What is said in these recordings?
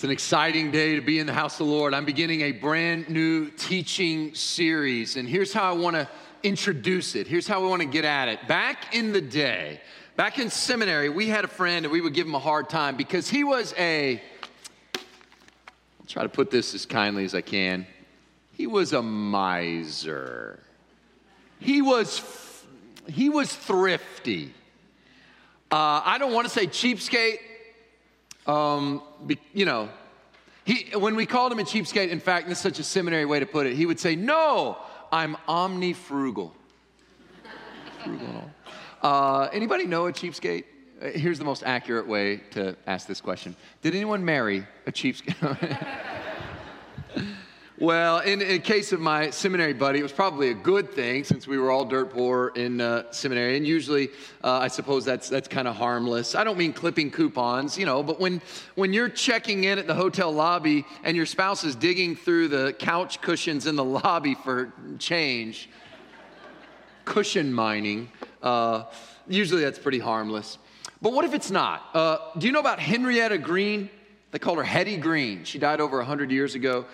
It's an exciting day to be in the house of the Lord. I'm beginning a brand new teaching series, and here's how I want to introduce it. Here's how we want to get at it. Back in the day, back in seminary, we had a friend and we would give him a hard time because he was a, I'll try to put this as kindly as I can, he was a miser. He was, he was thrifty. Uh, I don't want to say cheapskate um, you know, he, when we called him a cheapskate, in fact, this is such a seminary way to put it, he would say, No, I'm omnifrugal. frugal. Uh, anybody know a cheapskate? Uh, here's the most accurate way to ask this question Did anyone marry a cheapskate? Well, in, in case of my seminary buddy, it was probably a good thing since we were all dirt poor in uh, seminary. And usually, uh, I suppose that's, that's kind of harmless. I don't mean clipping coupons, you know, but when, when you're checking in at the hotel lobby and your spouse is digging through the couch cushions in the lobby for change, cushion mining, uh, usually that's pretty harmless. But what if it's not? Uh, do you know about Henrietta Green? They called her Hetty Green. She died over 100 years ago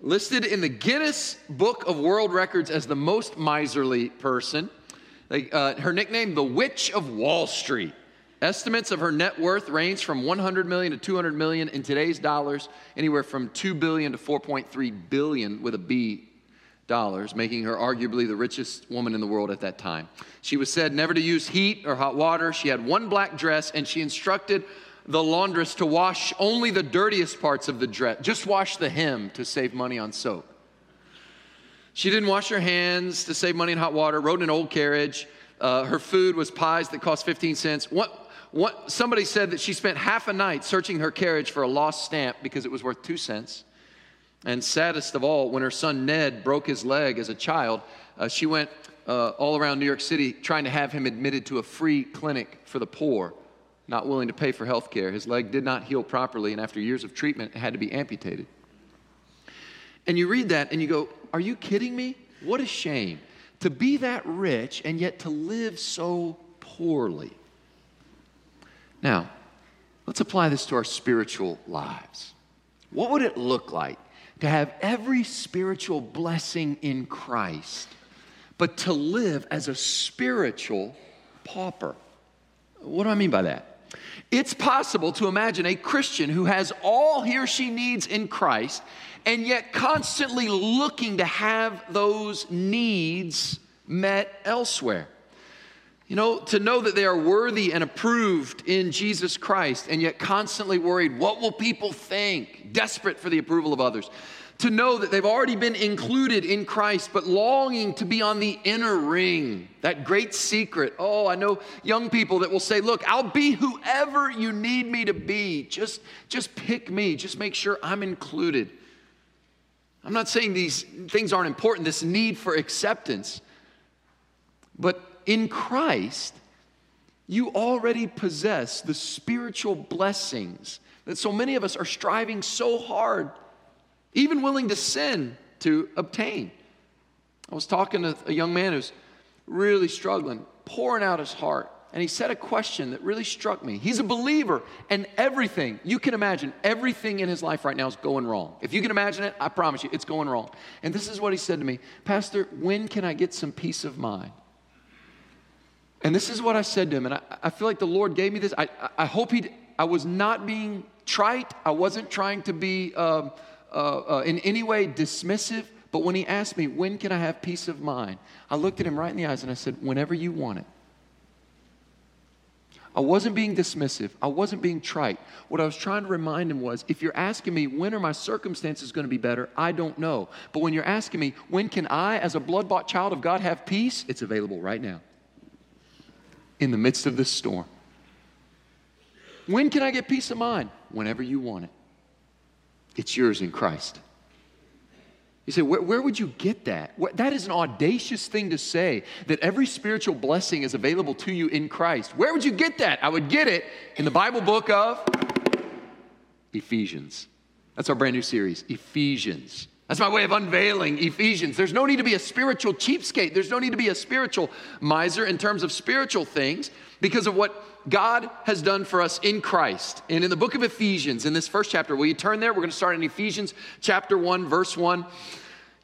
listed in the Guinness Book of World Records as the most miserly person. Uh, her nickname, the Witch of Wall Street. Estimates of her net worth range from 100 million to 200 million in today's dollars, anywhere from 2 billion to 4.3 billion with a B dollars, making her arguably the richest woman in the world at that time. She was said never to use heat or hot water. She had one black dress, and she instructed the laundress to wash only the dirtiest parts of the dress, just wash the hem to save money on soap. She didn't wash her hands to save money in hot water, rode in an old carriage. Uh, her food was pies that cost 15 cents. What, what, somebody said that she spent half a night searching her carriage for a lost stamp because it was worth two cents. And saddest of all, when her son Ned broke his leg as a child, uh, she went uh, all around New York City trying to have him admitted to a free clinic for the poor not willing to pay for health care. His leg did not heal properly, and after years of treatment, it had to be amputated. And you read that and you go, Are you kidding me? What a shame to be that rich and yet to live so poorly. Now, let's apply this to our spiritual lives. What would it look like to have every spiritual blessing in Christ, but to live as a spiritual pauper? What do I mean by that? It's possible to imagine a Christian who has all he or she needs in Christ and yet constantly looking to have those needs met elsewhere. You know, to know that they are worthy and approved in Jesus Christ and yet constantly worried, what will people think? Desperate for the approval of others to know that they've already been included in Christ, but longing to be on the inner ring, that great secret. Oh, I know young people that will say, Look, I'll be whoever you need me to be. Just, just pick me, just make sure I'm included. I'm not saying these things aren't important, this need for acceptance. But in Christ, you already possess the spiritual blessings that so many of us are striving so hard even willing to sin to obtain. I was talking to a young man who's really struggling, pouring out his heart. And he said a question that really struck me. He's a believer, and everything, you can imagine, everything in his life right now is going wrong. If you can imagine it, I promise you, it's going wrong. And this is what he said to me Pastor, when can I get some peace of mind? And this is what I said to him, and I, I feel like the Lord gave me this. I, I hope he, I was not being trite, I wasn't trying to be. Um, uh, uh, in any way dismissive, but when he asked me, When can I have peace of mind? I looked at him right in the eyes and I said, Whenever you want it. I wasn't being dismissive. I wasn't being trite. What I was trying to remind him was if you're asking me, when are my circumstances going to be better? I don't know. But when you're asking me, when can I, as a blood bought child of God, have peace? It's available right now in the midst of this storm. When can I get peace of mind? Whenever you want it. It's yours in Christ. You say, where, where would you get that? that is an audacious thing to say that every spiritual blessing is available to you in Christ. Where would you get that? I would get it in the Bible book of Ephesians. That's our brand new series, Ephesians. That's my way of unveiling Ephesians. There's no need to be a spiritual cheapskate. There's no need to be a spiritual miser in terms of spiritual things because of what God has done for us in Christ. And in the book of Ephesians, in this first chapter, will you turn there? We're going to start in Ephesians chapter 1, verse 1.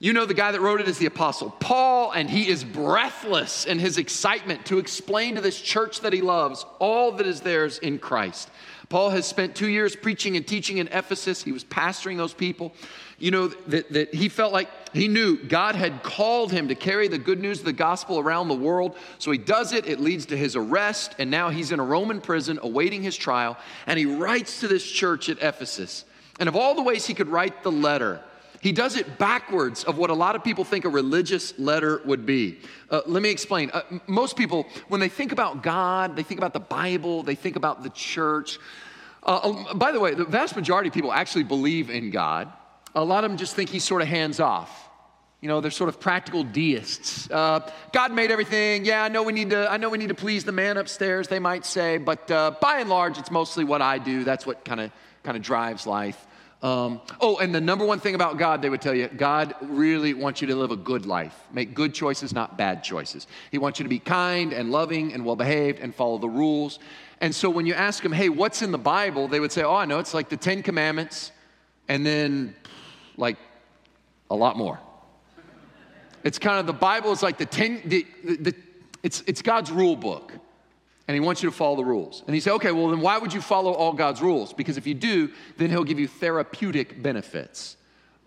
You know, the guy that wrote it is the Apostle Paul, and he is breathless in his excitement to explain to this church that he loves all that is theirs in Christ. Paul has spent two years preaching and teaching in Ephesus. He was pastoring those people. You know, that, that he felt like he knew God had called him to carry the good news of the gospel around the world. So he does it. It leads to his arrest. And now he's in a Roman prison awaiting his trial. And he writes to this church at Ephesus. And of all the ways he could write the letter, he does it backwards of what a lot of people think a religious letter would be. Uh, let me explain. Uh, most people, when they think about God, they think about the Bible, they think about the church. Uh, um, by the way, the vast majority of people actually believe in God. A lot of them just think he's sort of hands off. You know, they're sort of practical deists. Uh, God made everything. Yeah, I know we need to. I know we need to please the man upstairs. They might say, but uh, by and large, it's mostly what I do. That's what kind of kind of drives life. Um, oh, and the number one thing about God, they would tell you, God really wants you to live a good life. Make good choices, not bad choices. He wants you to be kind and loving and well behaved and follow the rules. And so when you ask them, hey, what's in the Bible? They would say, oh, I know, it's like the Ten Commandments and then like a lot more. It's kind of the Bible is like the ten, the, the, the it's, it's God's rule book and he wants you to follow the rules. And he said, okay, well, then why would you follow all God's rules? Because if you do, then he'll give you therapeutic benefits.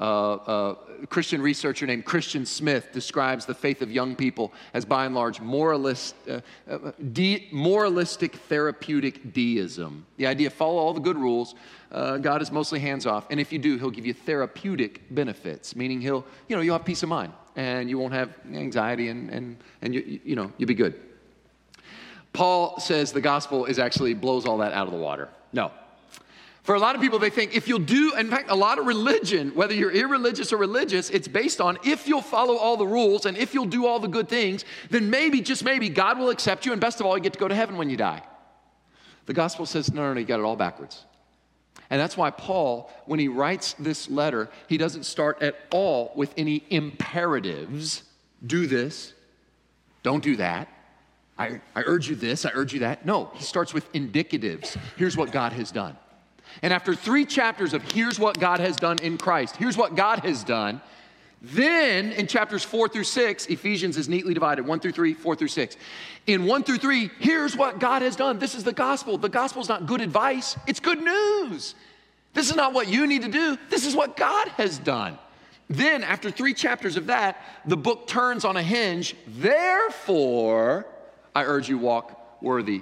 Uh, uh, a Christian researcher named Christian Smith describes the faith of young people as, by and large, moralist, uh, uh, de- moralistic therapeutic deism. The idea follow all the good rules. Uh, God is mostly hands off, and if you do, He'll give you therapeutic benefits, meaning He'll, you know, you'll have peace of mind and you won't have anxiety, and and and you, you know, you'll be good. Paul says the gospel is actually blows all that out of the water. No. For a lot of people, they think if you'll do, in fact, a lot of religion, whether you're irreligious or religious, it's based on if you'll follow all the rules and if you'll do all the good things, then maybe, just maybe, God will accept you, and best of all, you get to go to heaven when you die. The gospel says, no, no, no, you got it all backwards. And that's why Paul, when he writes this letter, he doesn't start at all with any imperatives do this, don't do that. I, I urge you this, I urge you that. No, he starts with indicatives. Here's what God has done. And after three chapters of here's what God has done in Christ, here's what God has done, then in chapters four through six, Ephesians is neatly divided one through three, four through six. In one through three, here's what God has done. This is the gospel. The gospel is not good advice, it's good news. This is not what you need to do, this is what God has done. Then, after three chapters of that, the book turns on a hinge. Therefore, I urge you walk worthy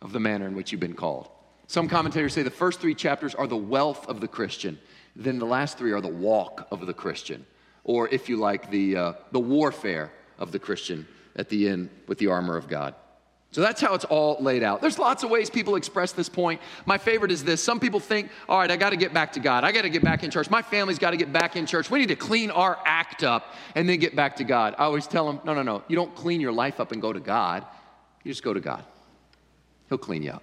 of the manner in which you've been called. Some commentators say the first three chapters are the wealth of the Christian, then the last three are the walk of the Christian, or if you like, the, uh, the warfare of the Christian at the end with the armor of God. So that's how it's all laid out. There's lots of ways people express this point. My favorite is this. Some people think, all right, I got to get back to God. I got to get back in church. My family's got to get back in church. We need to clean our act up and then get back to God. I always tell them, no, no, no. You don't clean your life up and go to God. You just go to God, He'll clean you up.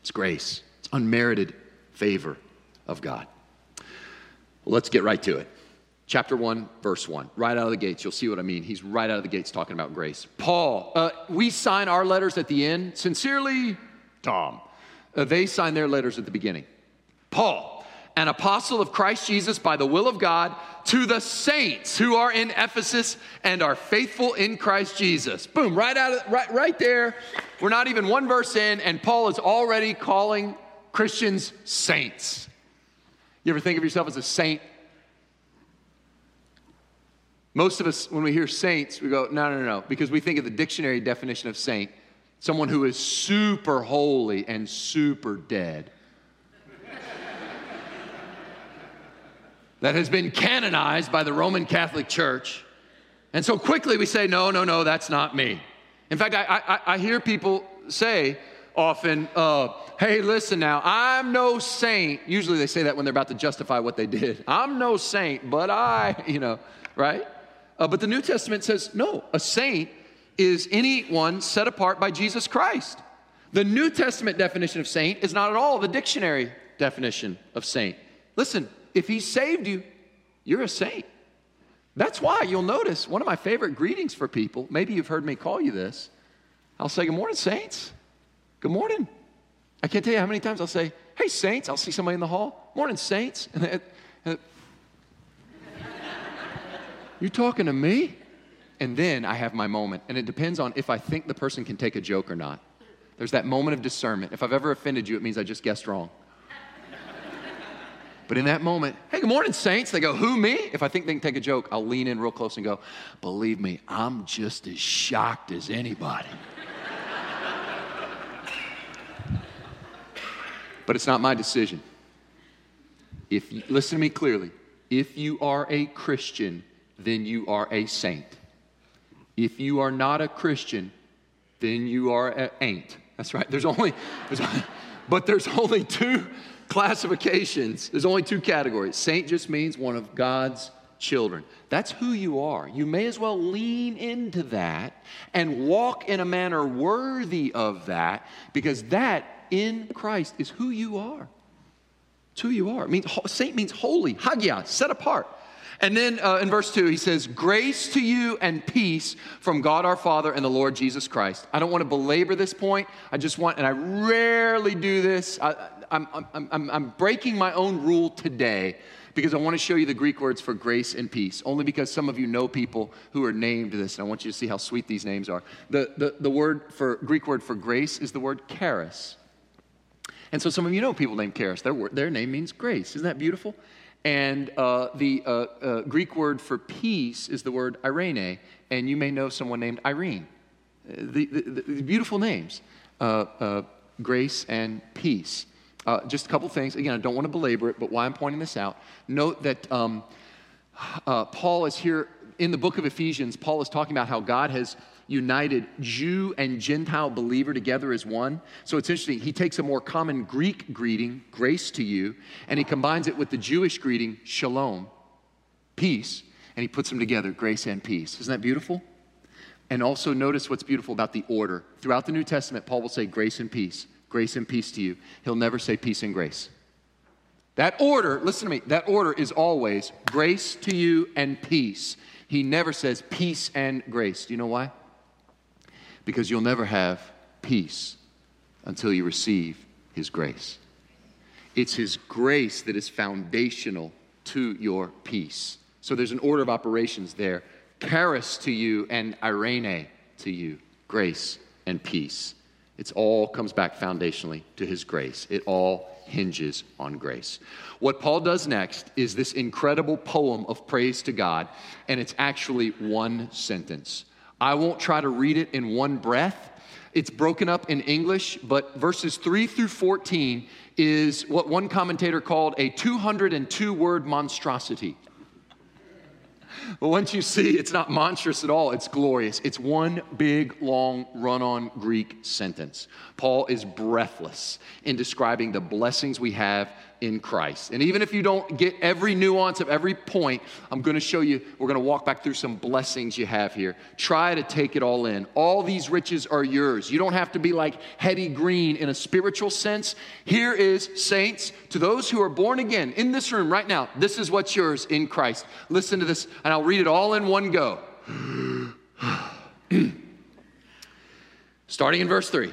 It's grace, it's unmerited favor of God. Well, let's get right to it. Chapter 1, verse 1. Right out of the gates, you'll see what I mean. He's right out of the gates talking about grace. Paul, uh, we sign our letters at the end. Sincerely, Tom. Uh, they sign their letters at the beginning. Paul, an apostle of Christ Jesus by the will of God, to the saints who are in Ephesus and are faithful in Christ Jesus. Boom, right out of, right, right there. We're not even one verse in, and Paul is already calling Christians saints. You ever think of yourself as a saint? Most of us, when we hear saints, we go, no, no, no, because we think of the dictionary definition of saint someone who is super holy and super dead. That has been canonized by the Roman Catholic Church. And so quickly we say, no, no, no, that's not me. In fact, I, I, I hear people say often, uh, hey, listen now, I'm no saint. Usually they say that when they're about to justify what they did. I'm no saint, but I, you know, right? Uh, but the New Testament says, no, a saint is anyone set apart by Jesus Christ. The New Testament definition of saint is not at all the dictionary definition of saint. Listen, if he saved you, you're a saint. That's why you'll notice one of my favorite greetings for people, maybe you've heard me call you this. I'll say, Good morning, saints. Good morning. I can't tell you how many times I'll say, Hey, saints. I'll see somebody in the hall. Morning, saints. And, and, and, you talking to me? And then I have my moment. And it depends on if I think the person can take a joke or not. There's that moment of discernment. If I've ever offended you, it means I just guessed wrong. But in that moment, hey, good morning, saints. They go, who, me? If I think they can take a joke, I'll lean in real close and go, believe me, I'm just as shocked as anybody. but it's not my decision. If you, listen to me clearly, if you are a Christian, then you are a saint. If you are not a Christian, then you are a ain't. That's right. There's only, there's, but there's only two classifications. There's only two categories. Saint just means one of God's children. That's who you are. You may as well lean into that and walk in a manner worthy of that because that in Christ is who you are. It's who you are. It means, saint means holy, hagia, set apart. And then uh, in verse 2, he says, Grace to you and peace from God our Father and the Lord Jesus Christ. I don't want to belabor this point. I just want, and I rarely do this. I, I'm, I'm, I'm, I'm breaking my own rule today because I want to show you the Greek words for grace and peace, only because some of you know people who are named this, and I want you to see how sweet these names are. The, the, the word for, Greek word for grace is the word charis. And so some of you know people named Charis. Their, their name means grace. Isn't that beautiful? And uh, the uh, uh, Greek word for peace is the word irene, and you may know someone named Irene. Uh, the, the, the beautiful names, uh, uh, grace and peace. Just a couple things. Again, I don't want to belabor it, but why I'm pointing this out, note that um, Paul is here in the book of Ephesians. Paul is talking about how God has united Jew and Gentile believer together as one. So it's interesting. He takes a more common Greek greeting, grace to you, and he combines it with the Jewish greeting, shalom, peace, and he puts them together, grace and peace. Isn't that beautiful? And also notice what's beautiful about the order. Throughout the New Testament, Paul will say grace and peace, grace and peace to you. He'll never say peace and grace. That order, listen to me, that order is always grace to you and peace. He never says peace and grace. Do you know why? because you'll never have peace until you receive His grace. It's His grace that is foundational to your peace. So there's an order of operations there. Charis to you and irene to you, grace and peace. It's all comes back foundationally to his grace. It all hinges on grace. What Paul does next is this incredible poem of praise to God, and it's actually one sentence. I won't try to read it in one breath. It's broken up in English, but verses 3 through 14 is what one commentator called a 202 word monstrosity. But once you see, it's not monstrous at all, it's glorious. It's one big, long, run on Greek sentence. Paul is breathless in describing the blessings we have in Christ. And even if you don't get every nuance of every point, I'm going to show you, we're going to walk back through some blessings you have here. Try to take it all in. All these riches are yours. You don't have to be like Hetty Green in a spiritual sense. Here is, saints, to those who are born again in this room right now, this is what's yours in Christ. Listen to this, and I'll read it all in one go. Starting in verse 3.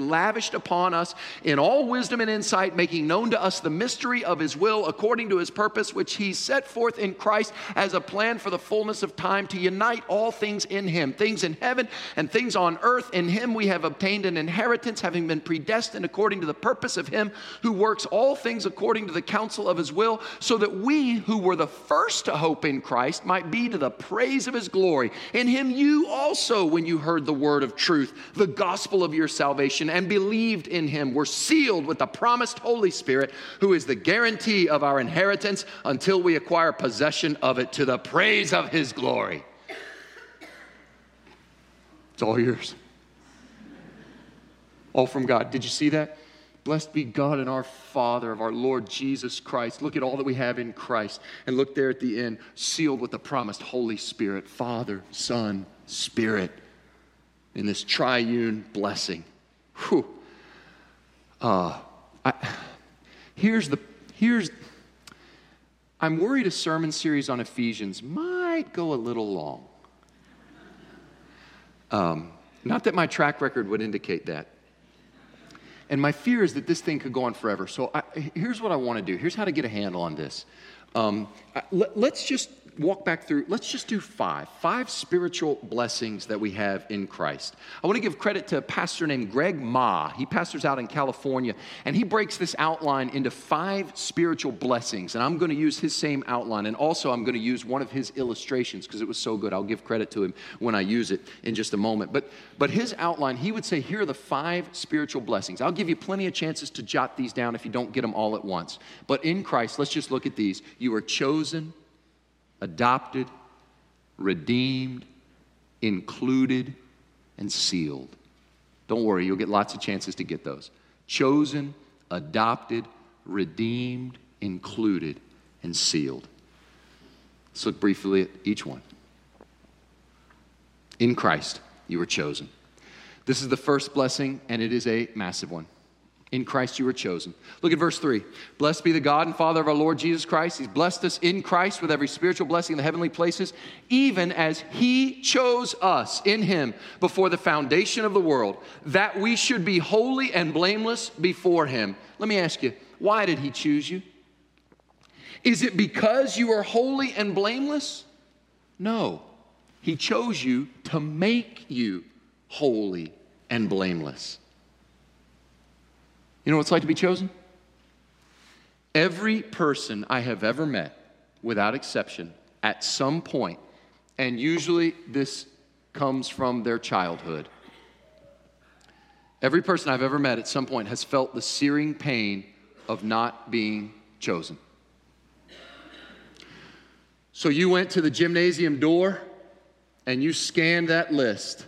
lavished upon us in all wisdom and insight, making known to us the mystery of his will according to his purpose, which he set forth in Christ as a plan for the fullness of time to unite all things in him, things in heaven and things on earth. In him we have obtained an inheritance, having been predestined according to the purpose of him who works all things according to the counsel of his will, so that we who were the first to hope in Christ might be to the praise of his glory. In him you also, when you heard the word of truth, the gospel of your salvation, salvation and believed in him were sealed with the promised Holy Spirit, who is the guarantee of our inheritance until we acquire possession of it to the praise of his glory. It's all yours. All from God. Did you see that? Blessed be God and our Father of our Lord Jesus Christ. Look at all that we have in Christ. And look there at the end, sealed with the promised Holy Spirit, Father, Son, Spirit, in this triune blessing. Whew. Uh, I, here's the, here's, I'm worried a sermon series on Ephesians might go a little long. Um, not that my track record would indicate that. And my fear is that this thing could go on forever. So I, here's what I want to do. Here's how to get a handle on this. Um, let, let's just walk back through, let's just do five. Five spiritual blessings that we have in Christ. I want to give credit to a pastor named Greg Ma. He pastors out in California, and he breaks this outline into five spiritual blessings. And I'm going to use his same outline. And also, I'm going to use one of his illustrations because it was so good. I'll give credit to him when I use it in just a moment. But, but his outline, he would say, here are the five spiritual blessings. I'll give you plenty of chances to jot these down if you don't get them all at once. But in Christ, let's just look at these. You are chosen adopted, redeemed, included, and sealed. Don't worry, you'll get lots of chances to get those. Chosen, adopted, redeemed, included, and sealed. Let's look briefly at each one. In Christ, you were chosen. This is the first blessing, and it is a massive one. In Christ you were chosen. Look at verse 3. Blessed be the God and Father of our Lord Jesus Christ. He's blessed us in Christ with every spiritual blessing in the heavenly places, even as He chose us in Him before the foundation of the world, that we should be holy and blameless before Him. Let me ask you, why did He choose you? Is it because you are holy and blameless? No. He chose you to make you holy and blameless. You know what it's like to be chosen? Every person I have ever met, without exception, at some point, and usually this comes from their childhood. Every person I've ever met at some point has felt the searing pain of not being chosen. So you went to the gymnasium door and you scanned that list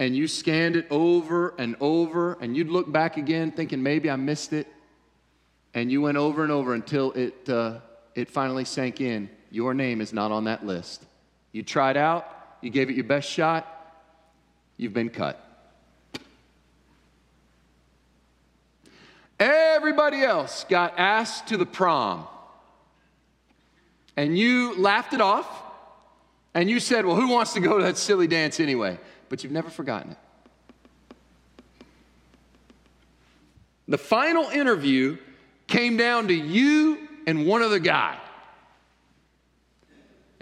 and you scanned it over and over, and you'd look back again thinking maybe I missed it, and you went over and over until it, uh, it finally sank in. Your name is not on that list. You tried out, you gave it your best shot, you've been cut. Everybody else got asked to the prom, and you laughed it off, and you said, Well, who wants to go to that silly dance anyway? But you've never forgotten it. The final interview came down to you and one other guy.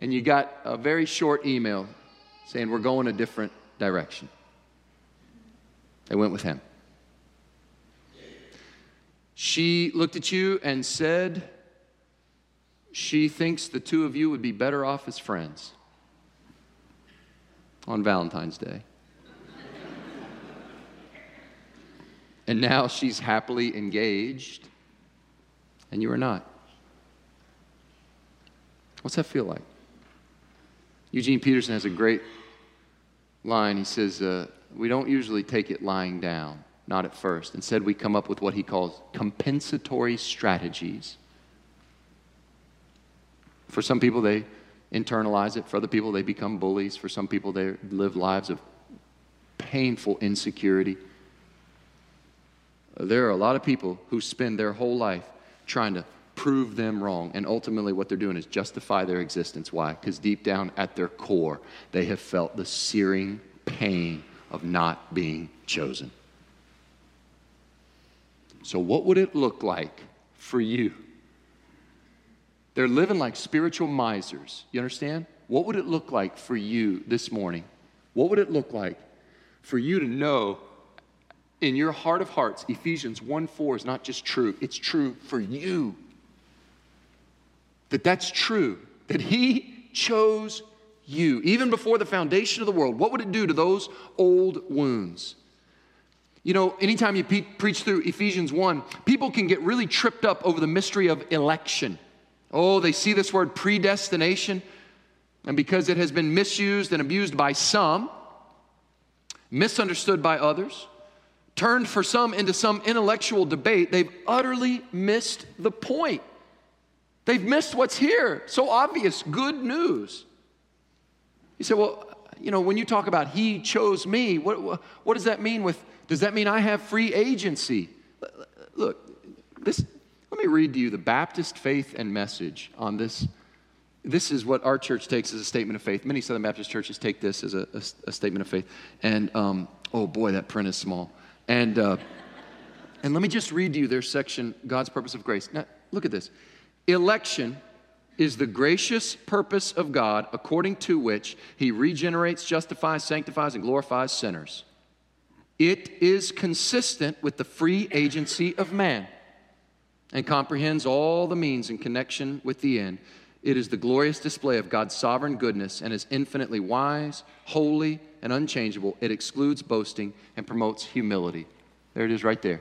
And you got a very short email saying, We're going a different direction. They went with him. She looked at you and said, She thinks the two of you would be better off as friends on Valentine's Day. and now she's happily engaged, and you are not. What's that feel like? Eugene Peterson has a great line. He says, uh, We don't usually take it lying down, not at first. Instead, we come up with what he calls compensatory strategies. For some people, they internalize it. For other people, they become bullies. For some people, they live lives of painful insecurity. Uh, there are a lot of people who spend their whole life trying to prove them wrong. And ultimately, what they're doing is justify their existence. Why? Because deep down at their core, they have felt the searing pain of not being chosen. So, what would it look like for you they're living like spiritual misers. You understand? What would it look like for you this morning? What would it look like for you to know in your heart of hearts, Ephesians 1 4 is not just true, it's true for you. That that's true, that He chose you, even before the foundation of the world. What would it do to those old wounds? You know, anytime you pe- preach through Ephesians 1, people can get really tripped up over the mystery of election. Oh, they see this word predestination, and because it has been misused and abused by some, misunderstood by others, turned for some into some intellectual debate, they've utterly missed the point. They've missed what's here. So obvious, good news. You say, well, you know, when you talk about he chose me, what, what does that mean with, does that mean I have free agency? Look, this, let me read to you the Baptist faith and message on this. This is what our church takes as a statement of faith. Many Southern Baptist churches take this as a, a, a statement of faith. And um, oh boy, that print is small. And, uh, and let me just read to you their section, God's Purpose of Grace. Now, look at this. Election is the gracious purpose of God according to which he regenerates, justifies, sanctifies, and glorifies sinners. It is consistent with the free agency of man and comprehends all the means in connection with the end. It is the glorious display of God's sovereign goodness and is infinitely wise, holy, and unchangeable. It excludes boasting and promotes humility. There it is right there.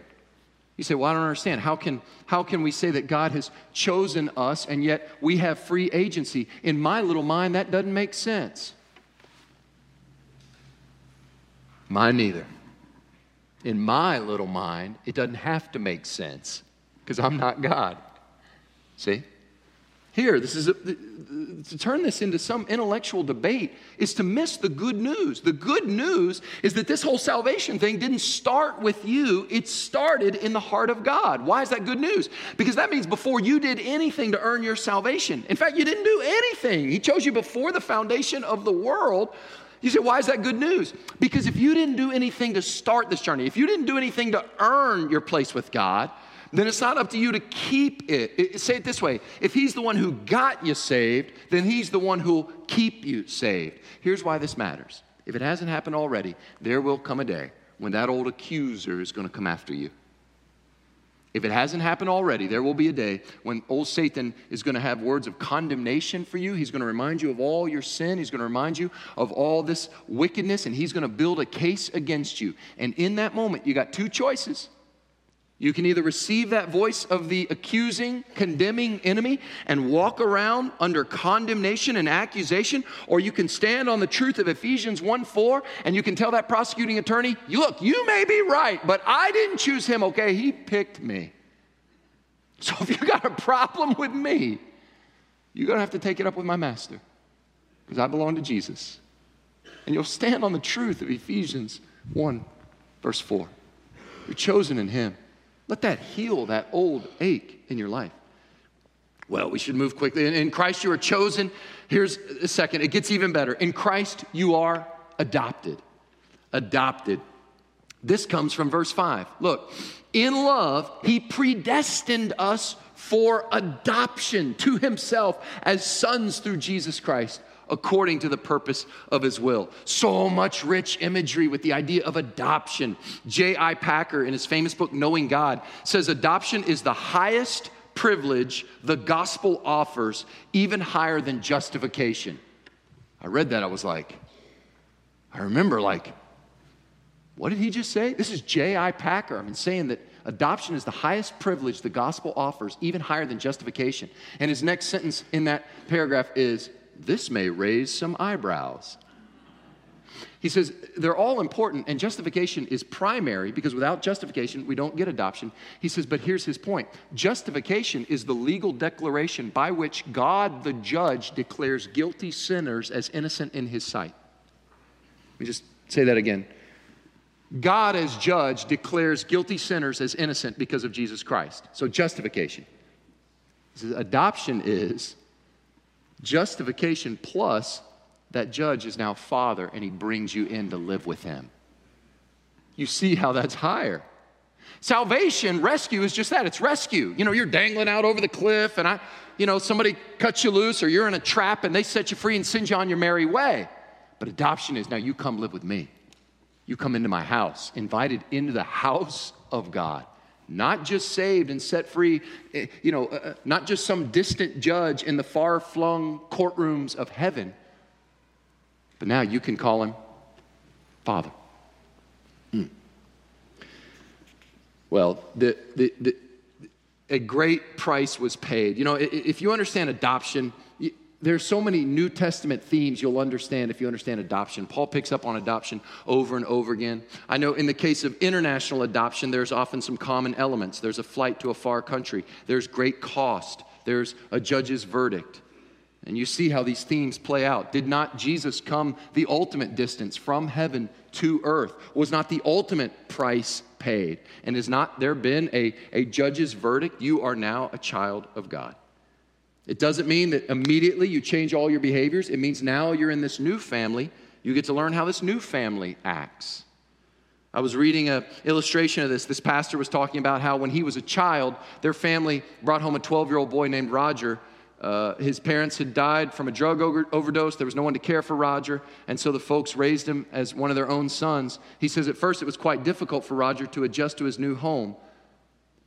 You say, Well, I don't understand. How can, how can we say that God has chosen us and yet we have free agency? In my little mind, that doesn't make sense. Mine neither. In my little mind, it doesn't have to make sense because I'm not God. See? here. This is a, to turn this into some intellectual debate is to miss the good news. The good news is that this whole salvation thing didn't start with you, it started in the heart of God. Why is that good news? Because that means before you did anything to earn your salvation. In fact, you didn't do anything. He chose you before the foundation of the world. You say, why is that good news? Because if you didn't do anything to start this journey, if you didn't do anything to earn your place with God, then it's not up to you to keep it. it. Say it this way if He's the one who got you saved, then He's the one who'll keep you saved. Here's why this matters. If it hasn't happened already, there will come a day when that old accuser is going to come after you. If it hasn't happened already, there will be a day when old Satan is going to have words of condemnation for you. He's going to remind you of all your sin. He's going to remind you of all this wickedness, and he's going to build a case against you. And in that moment, you got two choices. You can either receive that voice of the accusing, condemning enemy and walk around under condemnation and accusation, or you can stand on the truth of Ephesians 1 4 and you can tell that prosecuting attorney, Look, you may be right, but I didn't choose him, okay? He picked me. So if you got a problem with me, you're to have to take it up with my master because I belong to Jesus. And you'll stand on the truth of Ephesians 1, verse 4. You're chosen in him. Let that heal that old ache in your life. Well, we should move quickly. In Christ, you are chosen. Here's a second, it gets even better. In Christ, you are adopted. Adopted. This comes from verse 5. Look, in love, he predestined us for adoption to himself as sons through Jesus Christ according to the purpose of his will. So much rich imagery with the idea of adoption. J.I. Packer, in his famous book, Knowing God, says adoption is the highest privilege the gospel offers, even higher than justification. I read that, I was like, I remember, like, what did he just say? This is J.I. Packer. I mean, saying that adoption is the highest privilege the gospel offers, even higher than justification. And his next sentence in that paragraph is this may raise some eyebrows. He says they're all important, and justification is primary because without justification, we don't get adoption. He says, but here's his point justification is the legal declaration by which God, the judge, declares guilty sinners as innocent in his sight. Let me just say that again. God, as judge, declares guilty sinners as innocent because of Jesus Christ. So, justification. Adoption is Justification plus that judge is now father and he brings you in to live with him. You see how that's higher. Salvation, rescue is just that it's rescue. You know, you're dangling out over the cliff and I, you know, somebody cuts you loose or you're in a trap and they set you free and send you on your merry way. But adoption is now you come live with me. You come into my house, invited into the house of God not just saved and set free, eh, you know, uh, uh, not just some distant judge in the far flung courtrooms of heaven, but now you can call him Father. Mm. Well, the, the, the, a great price was paid. You know, if you understand adoption, there's so many New Testament themes you'll understand if you understand adoption. Paul picks up on adoption over and over again. I know in the case of international adoption, there's often some common elements. There's a flight to a far country, there's great cost, there's a judge's verdict. And you see how these themes play out. Did not Jesus come the ultimate distance from heaven to earth? Was not the ultimate price paid? And has not there been a, a judge's verdict? You are now a child of God. It doesn't mean that immediately you change all your behaviors. It means now you're in this new family. You get to learn how this new family acts. I was reading an illustration of this. This pastor was talking about how when he was a child, their family brought home a 12 year old boy named Roger. Uh, his parents had died from a drug over- overdose. There was no one to care for Roger, and so the folks raised him as one of their own sons. He says at first it was quite difficult for Roger to adjust to his new home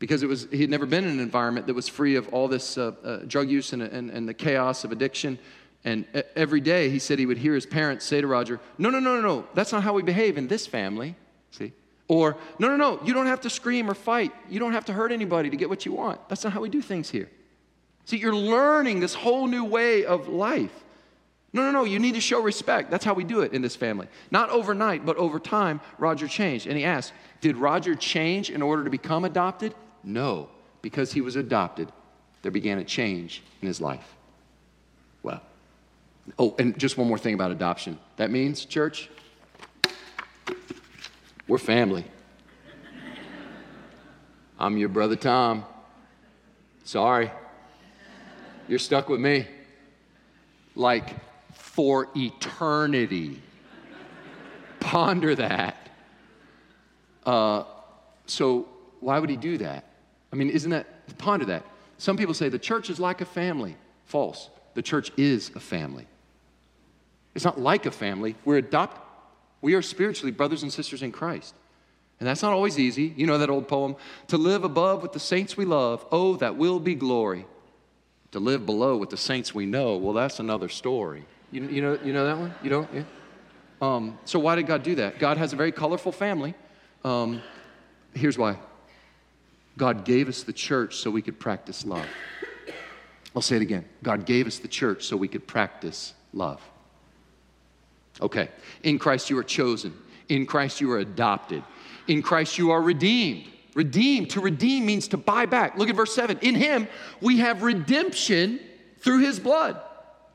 because it was, he had never been in an environment that was free of all this uh, uh, drug use and, and, and the chaos of addiction. And every day he said he would hear his parents say to Roger, No, no, no, no, no, that's not how we behave in this family. See? Or, No, no, no, you don't have to scream or fight. You don't have to hurt anybody to get what you want. That's not how we do things here. See, you're learning this whole new way of life. No, no, no, you need to show respect. That's how we do it in this family. Not overnight, but over time, Roger changed. And he asked, Did Roger change in order to become adopted? No, because he was adopted, there began a change in his life. Well, oh, and just one more thing about adoption. That means, church, we're family. I'm your brother Tom. Sorry. You're stuck with me. Like for eternity. Ponder that. Uh, so, why would he do that? I mean, isn't that, ponder that. Some people say the church is like a family. False. The church is a family. It's not like a family. We're adopted. We are spiritually brothers and sisters in Christ. And that's not always easy. You know that old poem To live above with the saints we love, oh, that will be glory. To live below with the saints we know, well, that's another story. You, you, know, you know that one? You don't? Yeah. Um, so, why did God do that? God has a very colorful family. Um, here's why God gave us the church so we could practice love. I'll say it again God gave us the church so we could practice love. Okay, in Christ you are chosen, in Christ you are adopted, in Christ you are redeemed. Redeemed, to redeem means to buy back. Look at verse 7. In Him we have redemption through His blood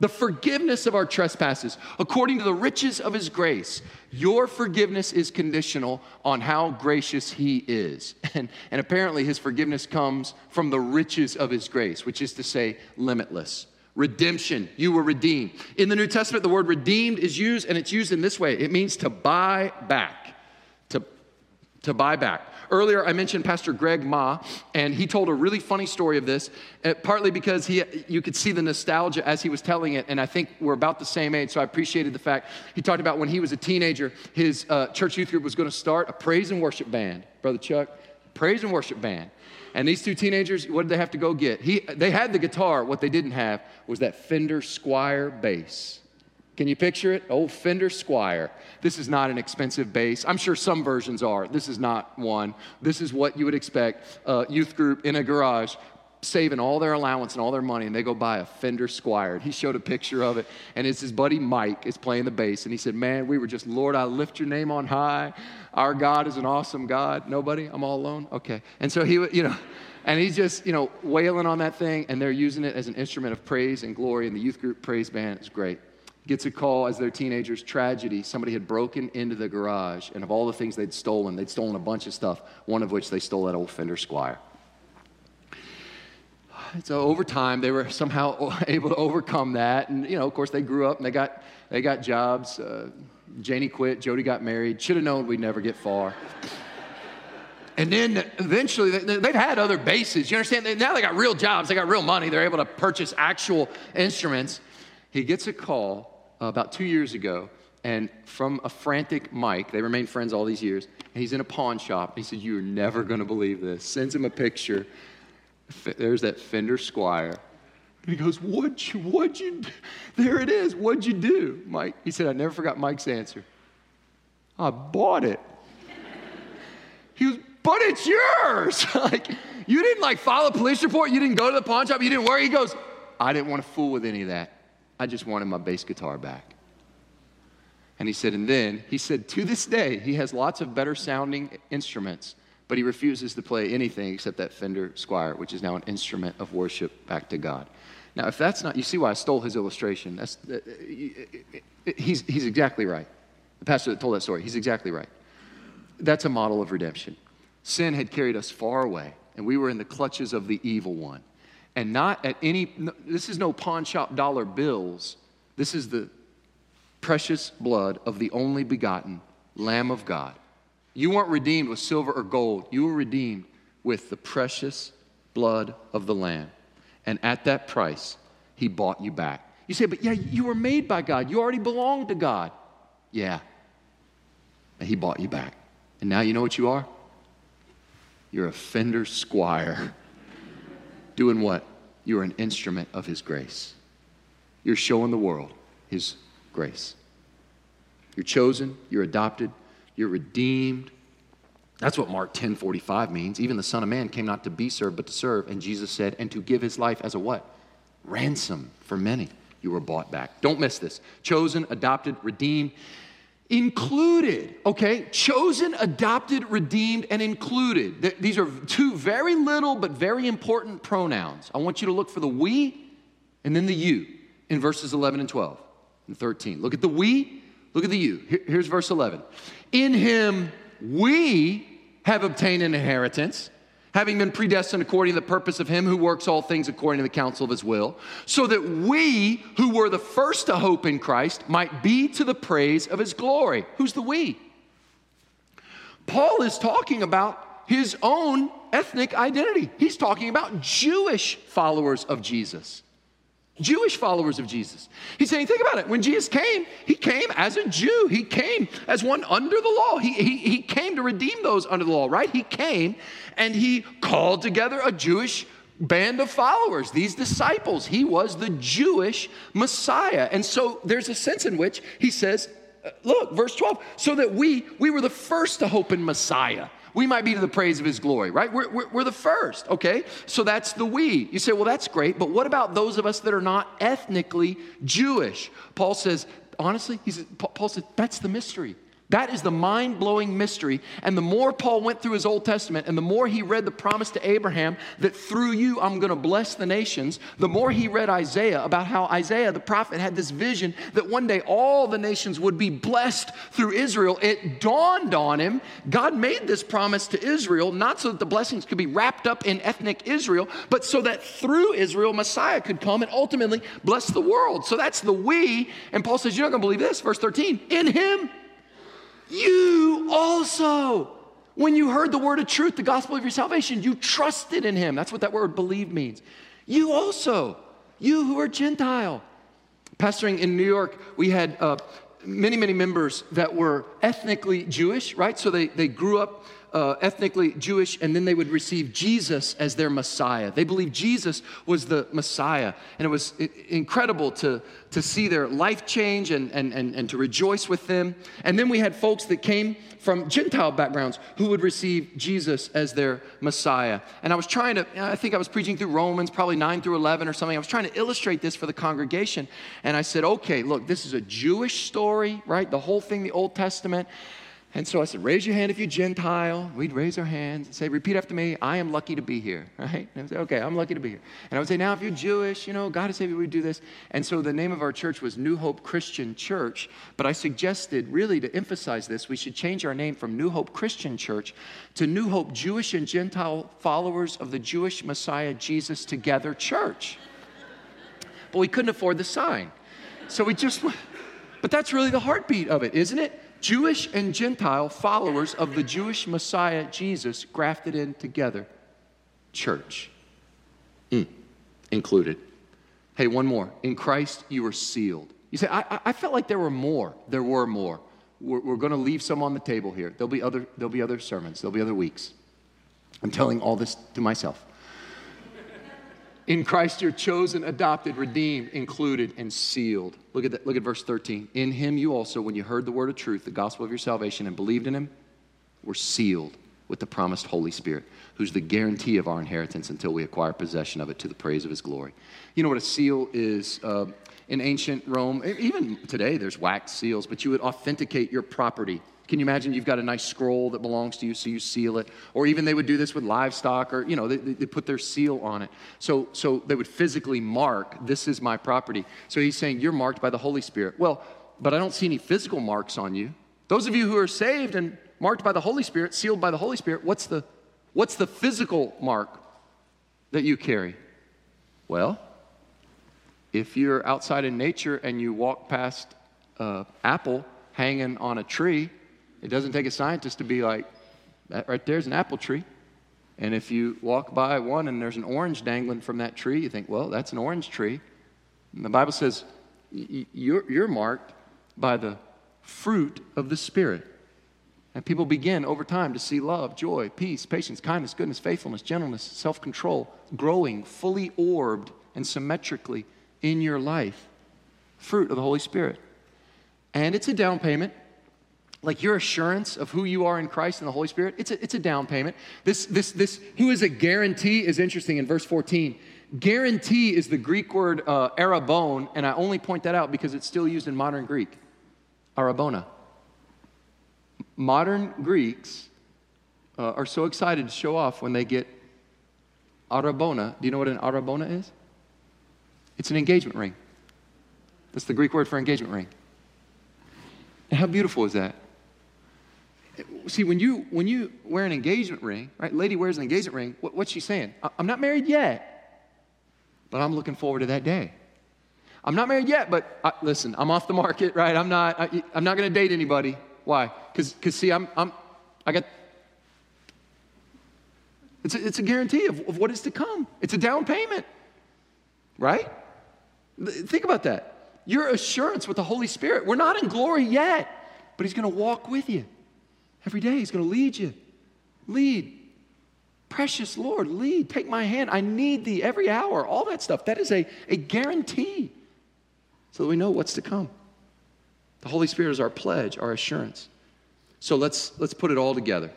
the forgiveness of our trespasses according to the riches of his grace. Your forgiveness is conditional on how gracious he is. And, and apparently, his forgiveness comes from the riches of his grace, which is to say, limitless. Redemption, you were redeemed. In the New Testament, the word redeemed is used, and it's used in this way it means to buy back. To, buy back. Earlier, I mentioned Pastor Greg Ma, and he told a really funny story of this, uh, partly because he, you could see the nostalgia as he was telling it, and I think we're about the same age, so I appreciated the fact. He talked about when he was a teenager, his uh, church youth group was going to start a praise and worship band. Brother Chuck, praise and worship band. And these two teenagers, what did they have to go get? He, they had the guitar. What they didn't have was that Fender Squier bass. Can you picture it? Old Fender Squier. This is not an expensive bass. I'm sure some versions are. This is not one. This is what you would expect a youth group in a garage saving all their allowance and all their money, and they go buy a Fender Squier. He showed a picture of it, and it's his buddy Mike is playing the bass, and he said, "Man, we were just Lord, I lift your name on high. Our God is an awesome God. Nobody, I'm all alone. Okay." And so he, you know. And he's just, you know, wailing on that thing, and they're using it as an instrument of praise and glory. And the youth group praise band is great gets a call as they're teenagers tragedy somebody had broken into the garage and of all the things they'd stolen they'd stolen a bunch of stuff one of which they stole that old fender squier so over time they were somehow able to overcome that and you know of course they grew up and they got they got jobs uh, Jimmy quit jody got married should have known we'd never get far. And then eventually they've had other basses you understand? Now they got real jobs they got real money they're able to purchase actual instruments. He gets a call Uh, about two years ago, and from a frantic Mike, they remained friends all these years, and he's in a pawn shop. He said, You're never going to believe this. Sends him a picture. There's that Fender Squier. And he goes, What'd you, what'd you, do? there it is. What'd you do, Mike? He said, I never forgot Mike's answer. I bought it. he was but it's yours. like, you didn't like file a police report, you didn't go to the pawn shop, you didn't worry. He goes, I didn't want to fool with any of that. I just wanted my bass guitar back. And he said, and then he said, to this day, he has lots of better sounding instruments, but he refuses to play anything except that Fender Squier, which is now an instrument of worship back to God. Now, if that's not, you see why I stole his illustration. That's, uh, uh, uh, uh, he's, he's exactly right. The pastor that told that story, he's exactly right. That's a model of redemption. Sin had carried us far away, and we were in the clutches of the evil one. And not at any, this is no pawn shop dollar bills. This is the precious blood of the only begotten Lamb of God. You weren't redeemed with silver or gold, you were redeemed with the precious blood of the Lamb. And at that price, He bought you back. You say, but yeah, you were made by God. You already belonged to God. Yeah. And He bought you back. And now you know what you are? You're a Fender Squier. Doing what? You're an instrument of His grace. You're showing the world His grace. You're chosen, you're adopted, you're redeemed. That's what Mark 10 45 means. Even the Son of Man came not to be served, but to serve. And Jesus said, and to give his life as a what? Ransom for many. You were bought back. Don't miss this. Chosen, adopted, redeemed included, okay? Chosen, adopted, redeemed, and included. These are two very little but very important pronouns. I want you to look for the we and then the you in verses 11 and 12 and 13. Look at the we, look at the you. Here's verse 11. In him we have obtained an inheritance having been predestined according to the purpose of him who works all things according to the counsel of his will, so that we who were the first to hope in Christ might be to the praise of his glory. Who's the we? Paul is talking about his own ethnic identity. He's talking about Jewish followers of Jesus. Jewish followers of Jesus. He's saying, think about it. When Jesus came, he came as a Jew. He came as one under the law. He, he, he came to redeem those under the law, right? He came and he called together a Jewish band of followers, these disciples. He was the Jewish Messiah. And so there's a sense in which he says, uh, look, verse 12, so that we we were the first to hope in Messiah we might be to the praise of his glory, right? We're, we're, we're, the first, okay? So that's the we. You say, well, that's great, but what about those of us that are not ethnically Jewish? Paul says, honestly, he says, Paul said, that's the mystery. That is the mind blowing mystery. And the more Paul went through his Old Testament and the more he read the promise to Abraham that through you I'm going to bless the nations, the more he read Isaiah about how Isaiah the prophet had this vision that one day all the nations would be blessed through Israel. It dawned on him God made this promise to Israel not so that the blessings could be wrapped up in ethnic Israel, but so that through Israel Messiah could come and ultimately bless the world. So that's the we. And Paul says, You're not going to believe this. Verse 13, in him you also, when you heard the word of truth, the gospel of your salvation, you trusted in him. That's what that word believe means. You also, you who are Gentile. Pastoring in New York, we had uh, many, many members that were ethnically Jewish, right? So they, they grew up uh, ethnically Jewish, and then they would receive Jesus as their Messiah. They believed Jesus was the Messiah. And it was incredible to, to see their life change and, and, and, and to rejoice with them. And then we had folks that came from Gentile backgrounds who would receive Jesus as their Messiah. And I was trying to, I think I was preaching through Romans, probably 9 through 11 or something. I was trying to illustrate this for the congregation. And I said, okay, look, this is a Jewish story, right? The whole thing, the Old Testament. And so I said, raise your hand if you're Gentile. We'd raise our hands and say, repeat after me, I am lucky to be here, right? And I would say, okay, I'm lucky to be here. And I would say, now if you're Jewish, you know, God has said we would do this. And so the name of our church was New Hope Christian Church. But I suggested, really to emphasize this, we should change our name from New Hope Christian Church to New Hope Jewish and Gentile followers of the Jewish Messiah Jesus Together Church. But we couldn't afford the sign. So we just, but that's really the heartbeat of it, isn't it? Jewish and Gentile followers of the Jewish Messiah Jesus grafted in together. Church. Mm, included. Hey, one more. In Christ, you are sealed. You say, I, I felt like there were more. There were more. We're, we're going to leave some on the table here. There'll be, other, there'll be other sermons, there'll be other weeks. I'm telling all this to myself. In Christ, you're chosen, adopted, redeemed, included, and sealed. Look at that. Look at verse 13. In him you also, when you heard the word of truth, the gospel of your salvation, and believed in him, were sealed with the promised Holy Spirit, who's the guarantee of our inheritance until we acquire possession of it to the praise of his glory. You know what a seal is? Uh, in ancient Rome, even today, there's wax seals, but you would authenticate your property. Can you imagine you've got a nice scroll that belongs to you, so you seal it? Or even they would do this with livestock, or, you know, they, they put their seal on it. So, so they would physically mark, this is my property. So he's saying, you're marked by the Holy Spirit. Well, but I don't see any physical marks on you. Those of you who are saved and marked by the Holy Spirit, sealed by the Holy Spirit, what's the, what's the physical mark that you carry? Well, if you're outside in nature and you walk past an apple hanging on a tree, it doesn't take a scientist to be like, that right there's an apple tree. And if you walk by one and there's an orange dangling from that tree, you think, well, that's an orange tree. And the Bible says you're, you're marked by the fruit of the Spirit. And people begin over time to see love, joy, peace, patience, kindness, goodness, faithfulness, gentleness, self control growing fully orbed and symmetrically in your life. Fruit of the Holy Spirit. And it's a down payment. Like your assurance of who you are in Christ and the Holy Spirit, it's a, it's a down payment. This, this, this, who is a guarantee is interesting in verse 14. Guarantee is the Greek word uh, arabon, and I only point that out because it's still used in modern Greek. Arabona modern Greeks uh, are so excited to show off when they get arabona. Do you know what an arabona is? It's an engagement ring. That's the Greek word for engagement ring. And how beautiful is that? See, when you when you wear an engagement ring, right? Lady wears an engagement ring. What, what's she saying? I'm not married yet, but I'm looking forward to that day. I'm not married yet, but I, listen, I'm off the market, right? I'm not. I, I'm not going to date anybody. Why? Because, see, I'm, I'm, I got, it's a, it's a guarantee of, of what is to come. It's a down payment, right? Think about that. Your assurance with the Holy Spirit. We're not in glory yet, but He's going to walk with you every day. He's going to lead you. Lead. Precious Lord, lead. Take my hand. I need thee every hour. All that stuff. That is a, a guarantee so that we know what's to come. The Holy Spirit is our pledge, our assurance. So let's, let's put it all together.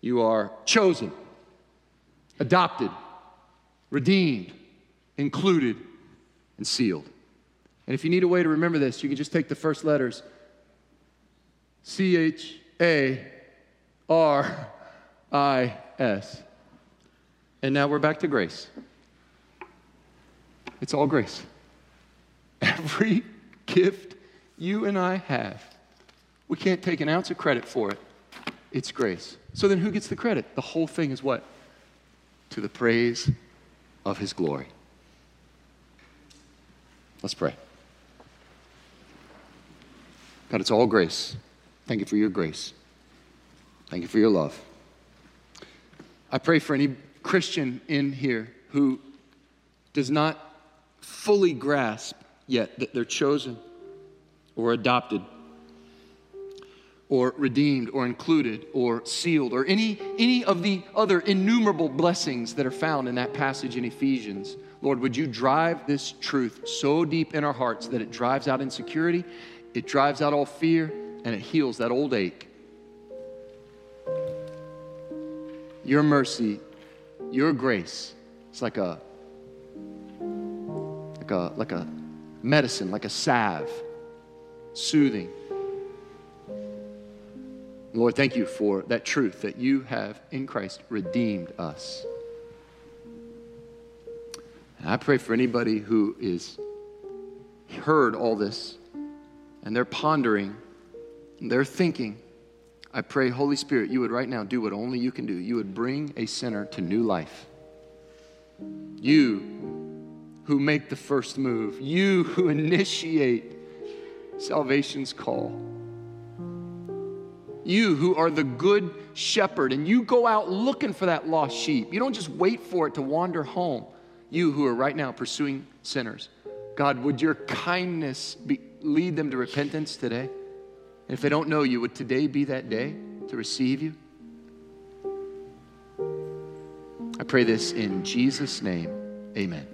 You are chosen, adopted, redeemed, included, and sealed. And if you need a way to remember this, you can just take the first letters C H A R I S. And now we're back to grace. It's all grace. Every gift you and I have. We can't take an ounce of credit for it. It's grace. So then who gets the credit? The whole thing is what? To the praise of his glory. Let's pray. God, it's all grace. Thank you for your grace. Thank you for your love. I pray for any Christian in here who does not fully grasp yet that they're chosen or adopted or redeemed or included or sealed or any, any of the other innumerable blessings that are found in that passage in Ephesians. Lord, would you drive this truth so deep in our hearts that it drives out insecurity, it drives out all fear, and it heals that old ache. Your mercy, your grace, it's like a like a like a medicine, like a salve soothing. Lord, thank you for that truth that you have in Christ redeemed us. And I pray for anybody who is heard all this and they're pondering and they're thinking. I pray, Holy Spirit, you would right now do what only you can do. You would bring a sinner to new life. You who make the first move, you who initiate salvation's call. You who are the good shepherd and you go out looking for that lost sheep. You don't just wait for it to wander home. You who are right now pursuing sinners. God, would your kindness be, lead them to repentance today? And if they don't know you, would today be that day to receive you? I pray this in Jesus' name. Amen.